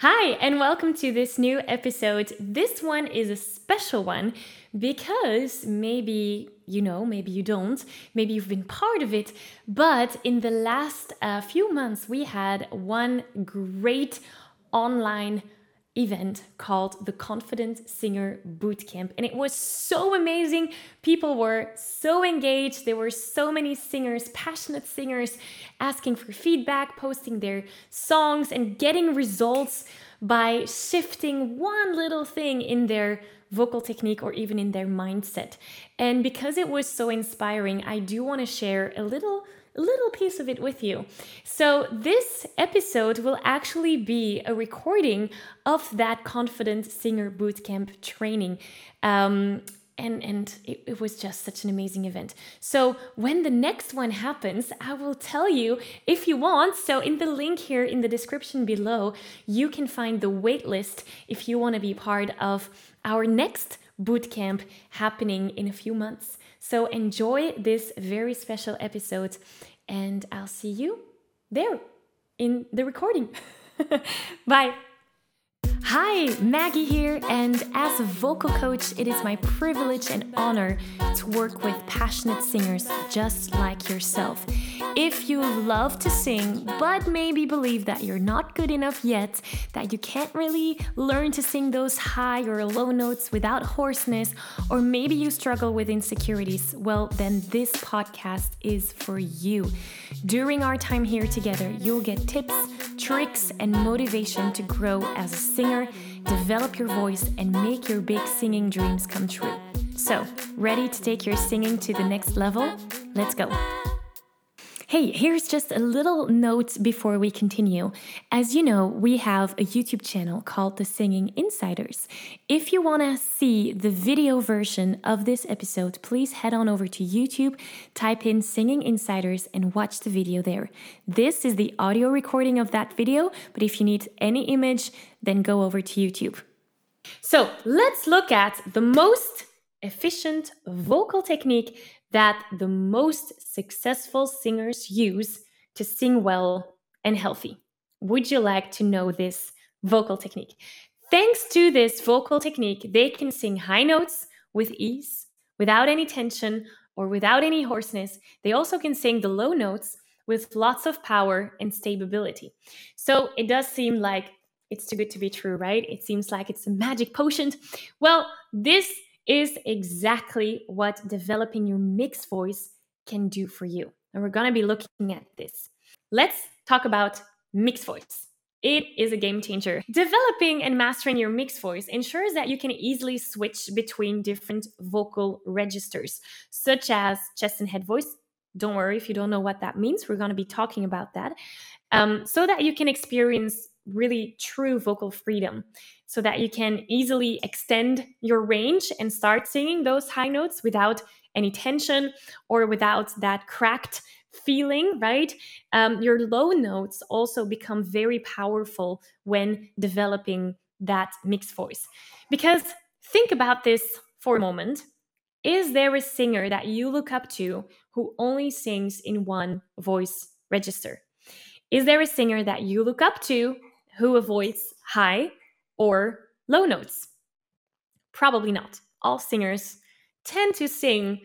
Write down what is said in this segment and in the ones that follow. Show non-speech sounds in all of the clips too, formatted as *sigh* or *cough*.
Hi, and welcome to this new episode. This one is a special one because maybe you know, maybe you don't, maybe you've been part of it, but in the last uh, few months, we had one great online event called the Confident Singer Bootcamp. And it was so amazing. People were so engaged. There were so many singers, passionate singers, asking for feedback, posting their songs, and getting results by shifting one little thing in their vocal technique or even in their mindset. And because it was so inspiring, I do want to share a little little piece of it with you. So, this episode will actually be a recording of that Confident Singer Bootcamp training. Um, and and it, it, was just such an amazing event so when the next one happens i will tell you if you want so in the link here in the description below you can find the waitlist if you want to be part of our next bootcamp happening in a few months so enjoy this very special episode, and I'll see you there in the recording. *laughs* Bye. Hi, Maggie here, and as a vocal coach, it is my privilege and honor to work with passionate singers just like yourself. If you love to sing, but maybe believe that you're not good enough yet, that you can't really learn to sing those high or low notes without hoarseness, or maybe you struggle with insecurities, well, then this podcast is for you. During our time here together, you'll get tips, tricks, and motivation to grow as a singer, develop your voice, and make your big singing dreams come true. So, ready to take your singing to the next level? Let's go. Hey, here's just a little note before we continue. As you know, we have a YouTube channel called The Singing Insiders. If you want to see the video version of this episode, please head on over to YouTube, type in Singing Insiders, and watch the video there. This is the audio recording of that video, but if you need any image, then go over to YouTube. So let's look at the most efficient vocal technique that the most successful singers use to sing well and healthy. Would you like to know this vocal technique? Thanks to this vocal technique, they can sing high notes with ease, without any tension or without any hoarseness. They also can sing the low notes with lots of power and stability. So it does seem like it's too good to be true, right? It seems like it's a magic potion. Well, this is exactly what developing your mixed voice can do for you. And we're going to be looking at this. Let's talk about mixed voice. It is a game changer. Developing and mastering your mixed voice ensures that you can easily switch between different vocal registers, such as chest and head voice. Don't worry if you don't know what that means, we're going to be talking about that, um, so that you can experience really true vocal freedom so that you can easily extend your range and start singing those high notes without any tension or without that cracked feeling, right? Um, your low notes also become very powerful when developing that mixed voice. Because think about this for a moment. Is there a singer that you look up to who only sings in one voice register? Is there a singer that you look up to who avoids high or low notes? Probably not. All singers tend to sing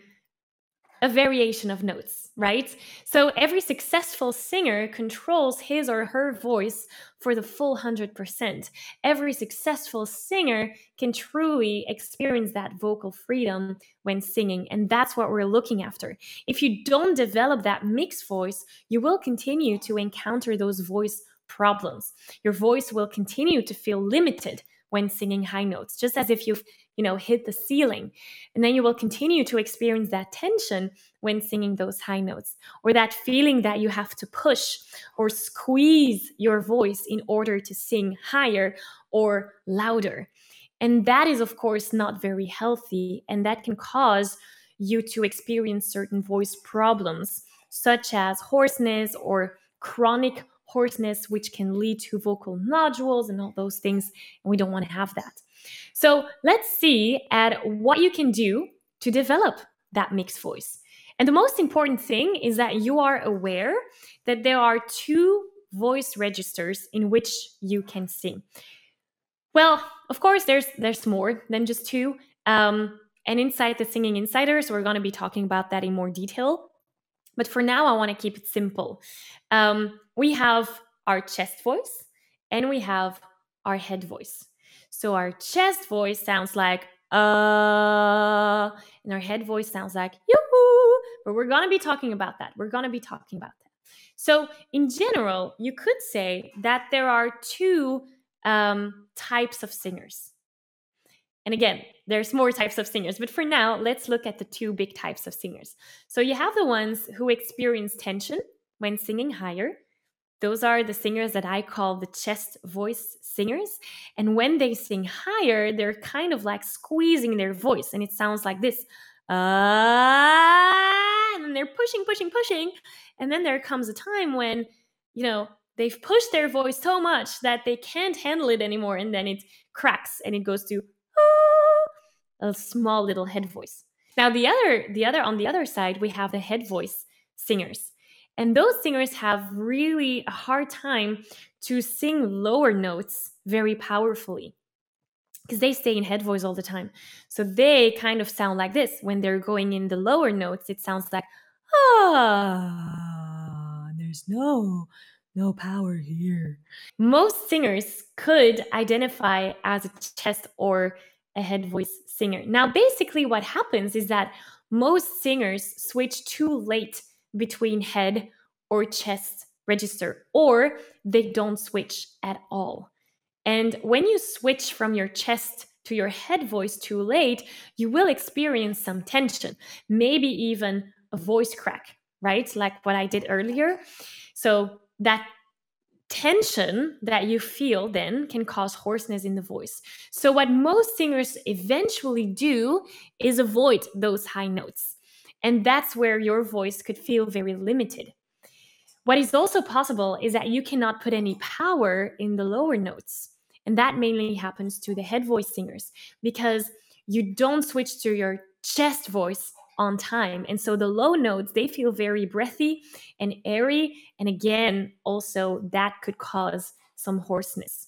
a variation of notes, right? So every successful singer controls his or her voice for the full 100%. Every successful singer can truly experience that vocal freedom when singing, and that's what we're looking after. If you don't develop that mixed voice, you will continue to encounter those voice problems. Your voice will continue to feel limited when singing high notes, just as if you've, you know, hit the ceiling. And then you will continue to experience that tension when singing those high notes, or that feeling that you have to push or squeeze your voice in order to sing higher or louder. And that is, of course, not very healthy. And that can cause you to experience certain voice problems, such as hoarseness or chronic hoarseness, which can lead to vocal nodules and all those things. And we don't want to have that. So let's see at what you can do to develop that mixed voice. And the most important thing is that you are aware that there are two voice registers in which you can sing. Well, of course, there's there's more than just two. Um, and inside the Singing Insiders, we're going to be talking about that in more detail. But for now, I want to keep it simple. Um, we have our chest voice and we have our head voice. So our chest voice sounds like uh, and our head voice sounds like yoo But we're to be talking about that. We're to be talking about that. So, in general, you could say that there are two um, types of singers. And again, there's more types of singers, but for now, let's look at the two big types of singers. So you have the ones who experience tension when singing higher. Those are the singers that I call the chest voice singers. And when they sing higher, they're kind of like squeezing their voice, and it sounds like this. Ah, and they're pushing, pushing, pushing. And then there comes a time when, you know, they've pushed their voice so much that they can't handle it anymore. And then it cracks and it goes to a small little head voice. Now the other the other on the other side we have the head voice singers. And those singers have really a hard time to sing lower notes very powerfully because they stay in head voice all the time. So they kind of sound like this when they're going in the lower notes. It sounds like ah, there's no no power here. Most singers could identify as a chest or a head voice singer. Now, basically, what happens is that most singers switch too late between head or chest register, or they don't switch at all. And when you switch from your chest to your head voice too late, you will experience some tension, maybe even a voice crack, right? Like what I did earlier. So that tension that you feel then can cause hoarseness in the voice. So, what most singers eventually do is avoid those high notes. And that's where your voice could feel very limited. What is also possible is that you cannot put any power in the lower notes. And that mainly happens to the head voice singers because you don't switch to your chest voice on time. And so the low notes, they feel very breathy and airy. And again, also that could cause some hoarseness.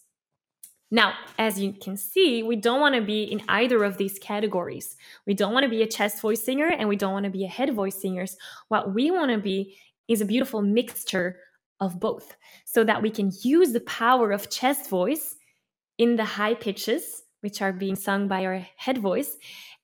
Now, as you can see, we don't want to be in either of these categories. We don't want to be a chest voice singer and we don't want to be a head voice singers. What we want to be is a beautiful mixture of both so that we can use the power of chest voice in the high pitches, which are being sung by our head voice,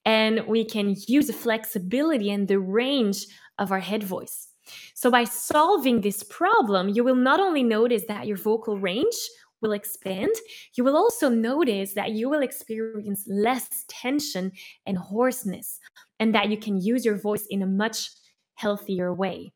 and we can use the flexibility and the range of our head voice. So, by solving this problem, you will not only notice that your vocal range will expand, you will also notice that you will experience less tension and hoarseness, and that you can use your voice in a much healthier way.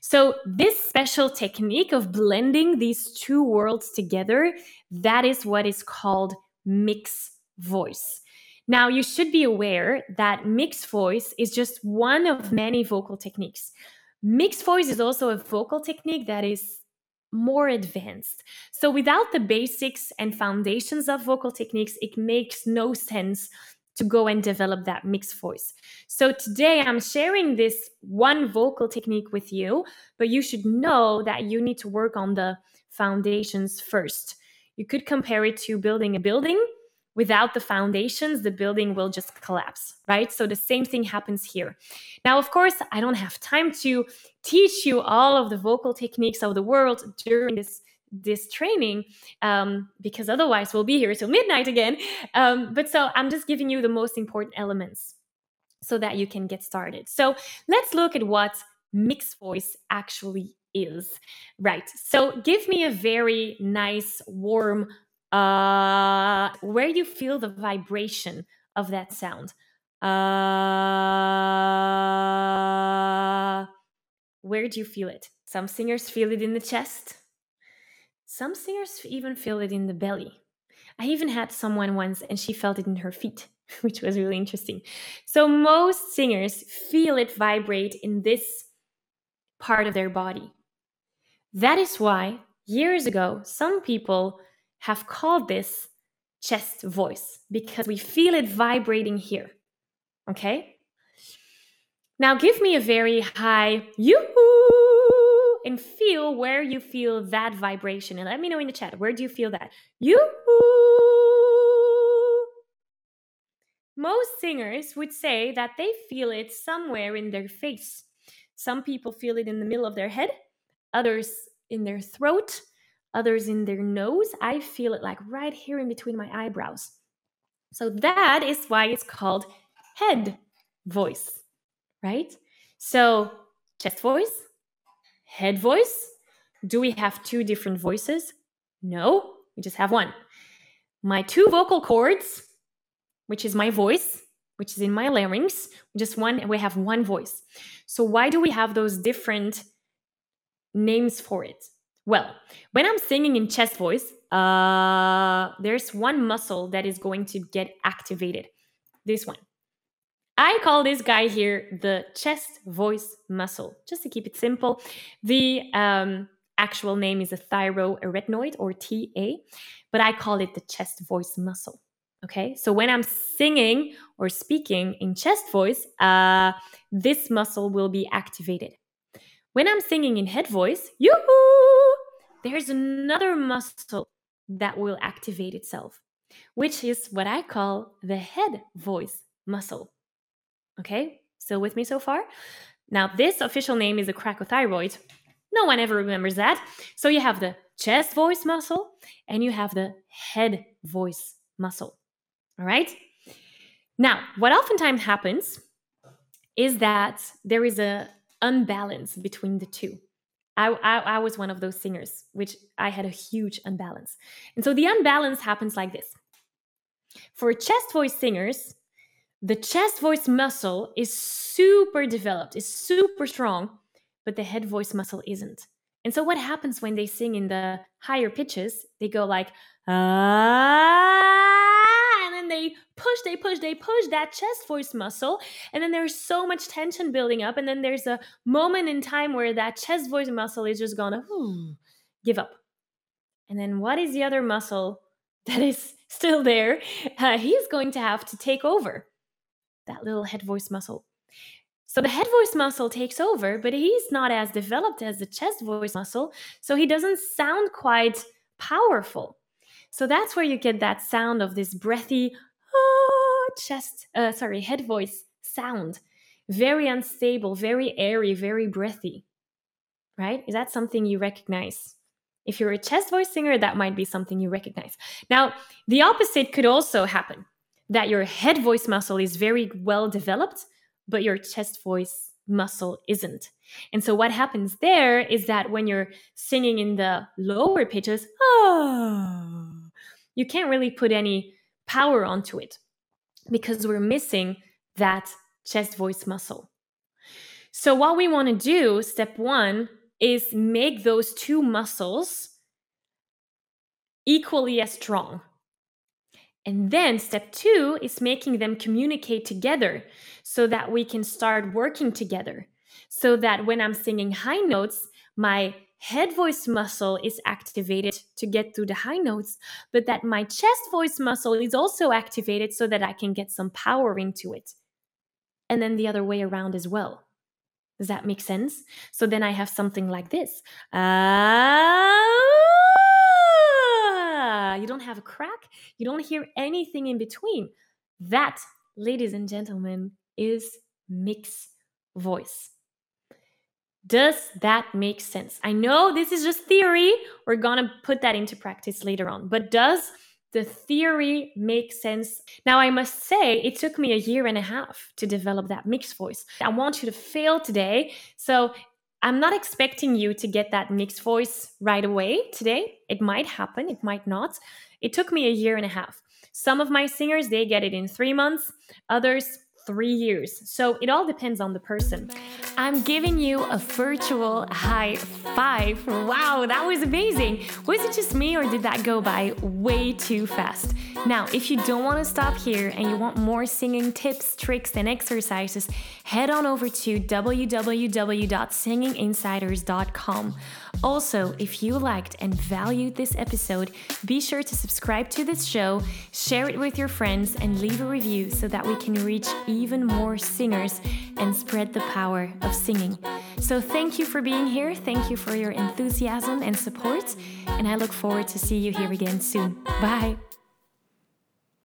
So, this special technique of blending these two worlds together, that is what is called mix voice. Now, you should be aware that mixed voice is just one of many vocal techniques. Mixed voice is also a vocal technique that is more advanced. So, without the basics and foundations of vocal techniques, it makes no sense to go and develop that mixed voice. So, today I'm sharing this one vocal technique with you, but you should know that you need to work on the foundations first. You could compare it to building a building without the foundations, the building will just collapse, right? So the same thing happens here. Now, of course, I don't have time to teach you all of the vocal techniques of the world during this this training um, because otherwise we'll be here till midnight again. Um, but so I'm just giving you the most important elements so that you can get started. So let's look at what mixed voice actually is. Right. So give me a very nice, warm uh, where do you feel the vibration of that sound. Uh, where do you feel it? Some singers feel it in the chest. Some singers even feel it in the belly. I even had someone once and she felt it in her feet, *laughs* which was really interesting. So, most singers feel it vibrate in this part of their body. That is why years ago, some people have called this chest voice because we feel it vibrating here. Okay? Now give me a very high you and feel where you feel that vibration. And let me know in the chat, where do you feel that? You. Most singers would say that they feel it somewhere in their face. Some people feel it in the middle of their head, others in their throat, others in their nose. I feel it like right here in between my eyebrows. So that is why it's called head voice, right? So chest voice, head voice. Do we have two different voices? No, we just have one. My two vocal cords, which is my voice, which is in my larynx, just one, and we have one voice. So why do we have those different names for it? Well, when I'm singing in chest voice, uh, there's one muscle that is going to get activated. This one. I call this guy here the chest voice muscle, just to keep it simple. The um, actual name is a thyroarytenoid or TA, but I call it the chest voice muscle. Okay, so when I'm singing or speaking in chest voice, uh, this muscle will be activated. When I'm singing in head voice, yoo-hoo, there's another muscle that will activate itself, which is what I call the head voice muscle. Okay, still with me so far? Now, this official name is the cricothyroid. No one ever remembers that. So you have the chest voice muscle and you have the head voice muscle. All right? Now, what oftentimes happens is that there is a unbalance between the two. I, I, I, was one of those singers, which I had a huge unbalance. And so the unbalance happens like this. For chest voice singers, the chest voice muscle is super developed, is super strong, but the head voice muscle isn't. And so what happens when they sing in the higher pitches? They go like, ah they push, they push, they push that chest voice muscle. And then there's so much tension building up. And then there's a moment in time where that chest voice muscle is just gonna give up. And then what is the other muscle *laughs* that is still there? Uh, he's going to have to take over that little head voice muscle. So the head voice muscle takes over, but he's not as developed as the chest voice muscle. So he doesn't sound quite powerful. So that's where you get that sound of this breathy ah, chest, uh, sorry, head voice sound. Very unstable, very airy, very breathy. Right? Is that something you recognize? If you're a chest voice singer, that might be something you recognize. Now, the opposite could also happen that your head voice muscle is very well developed, but your chest voice muscle isn't. And so what happens there is that when you're singing in the lower pitches, oh, you can't really put any power onto it because we're missing that chest voice muscle. So, what we want to do, step one, is make those two muscles equally as strong. And then step two is making them communicate together so that we can start working together. So that when I'm singing high notes, my head voice muscle is activated to get to the high notes, but that my chest voice muscle is also activated so that I can get some power into it. And then the other way around as well. Does that make sense? So then I have something like this. Ah, you don't have a crack, you don't hear anything in between. That, ladies and gentlemen, is mix voice. Does that make sense? I know this is just theory. We're going to put that into practice later on. But does the theory make sense? Now, I must say, it took me a year and a half to develop that mixed voice. I want you to fail today. So, I'm not expecting you to get that mixed voice right away today. It might happen, it might not. It took me a year and a half. Some of my singers, they get it in three months, others, three years. So it all depends on the person. I'm giving you a virtual high five. Wow, that was amazing. Was it just me or did that go by way too fast? Now, if you don't want to stop here and you want more singing tips, tricks, and exercises, head on over to www.singinginsiders.com. Also, if you liked and valued this episode, be sure to subscribe to this show, share it with your friends, and leave a review so that we can reach even more singers and spread the power of singing. So thank you for being here. Thank you for your enthusiasm and support. And I look forward to see you here again soon. Bye.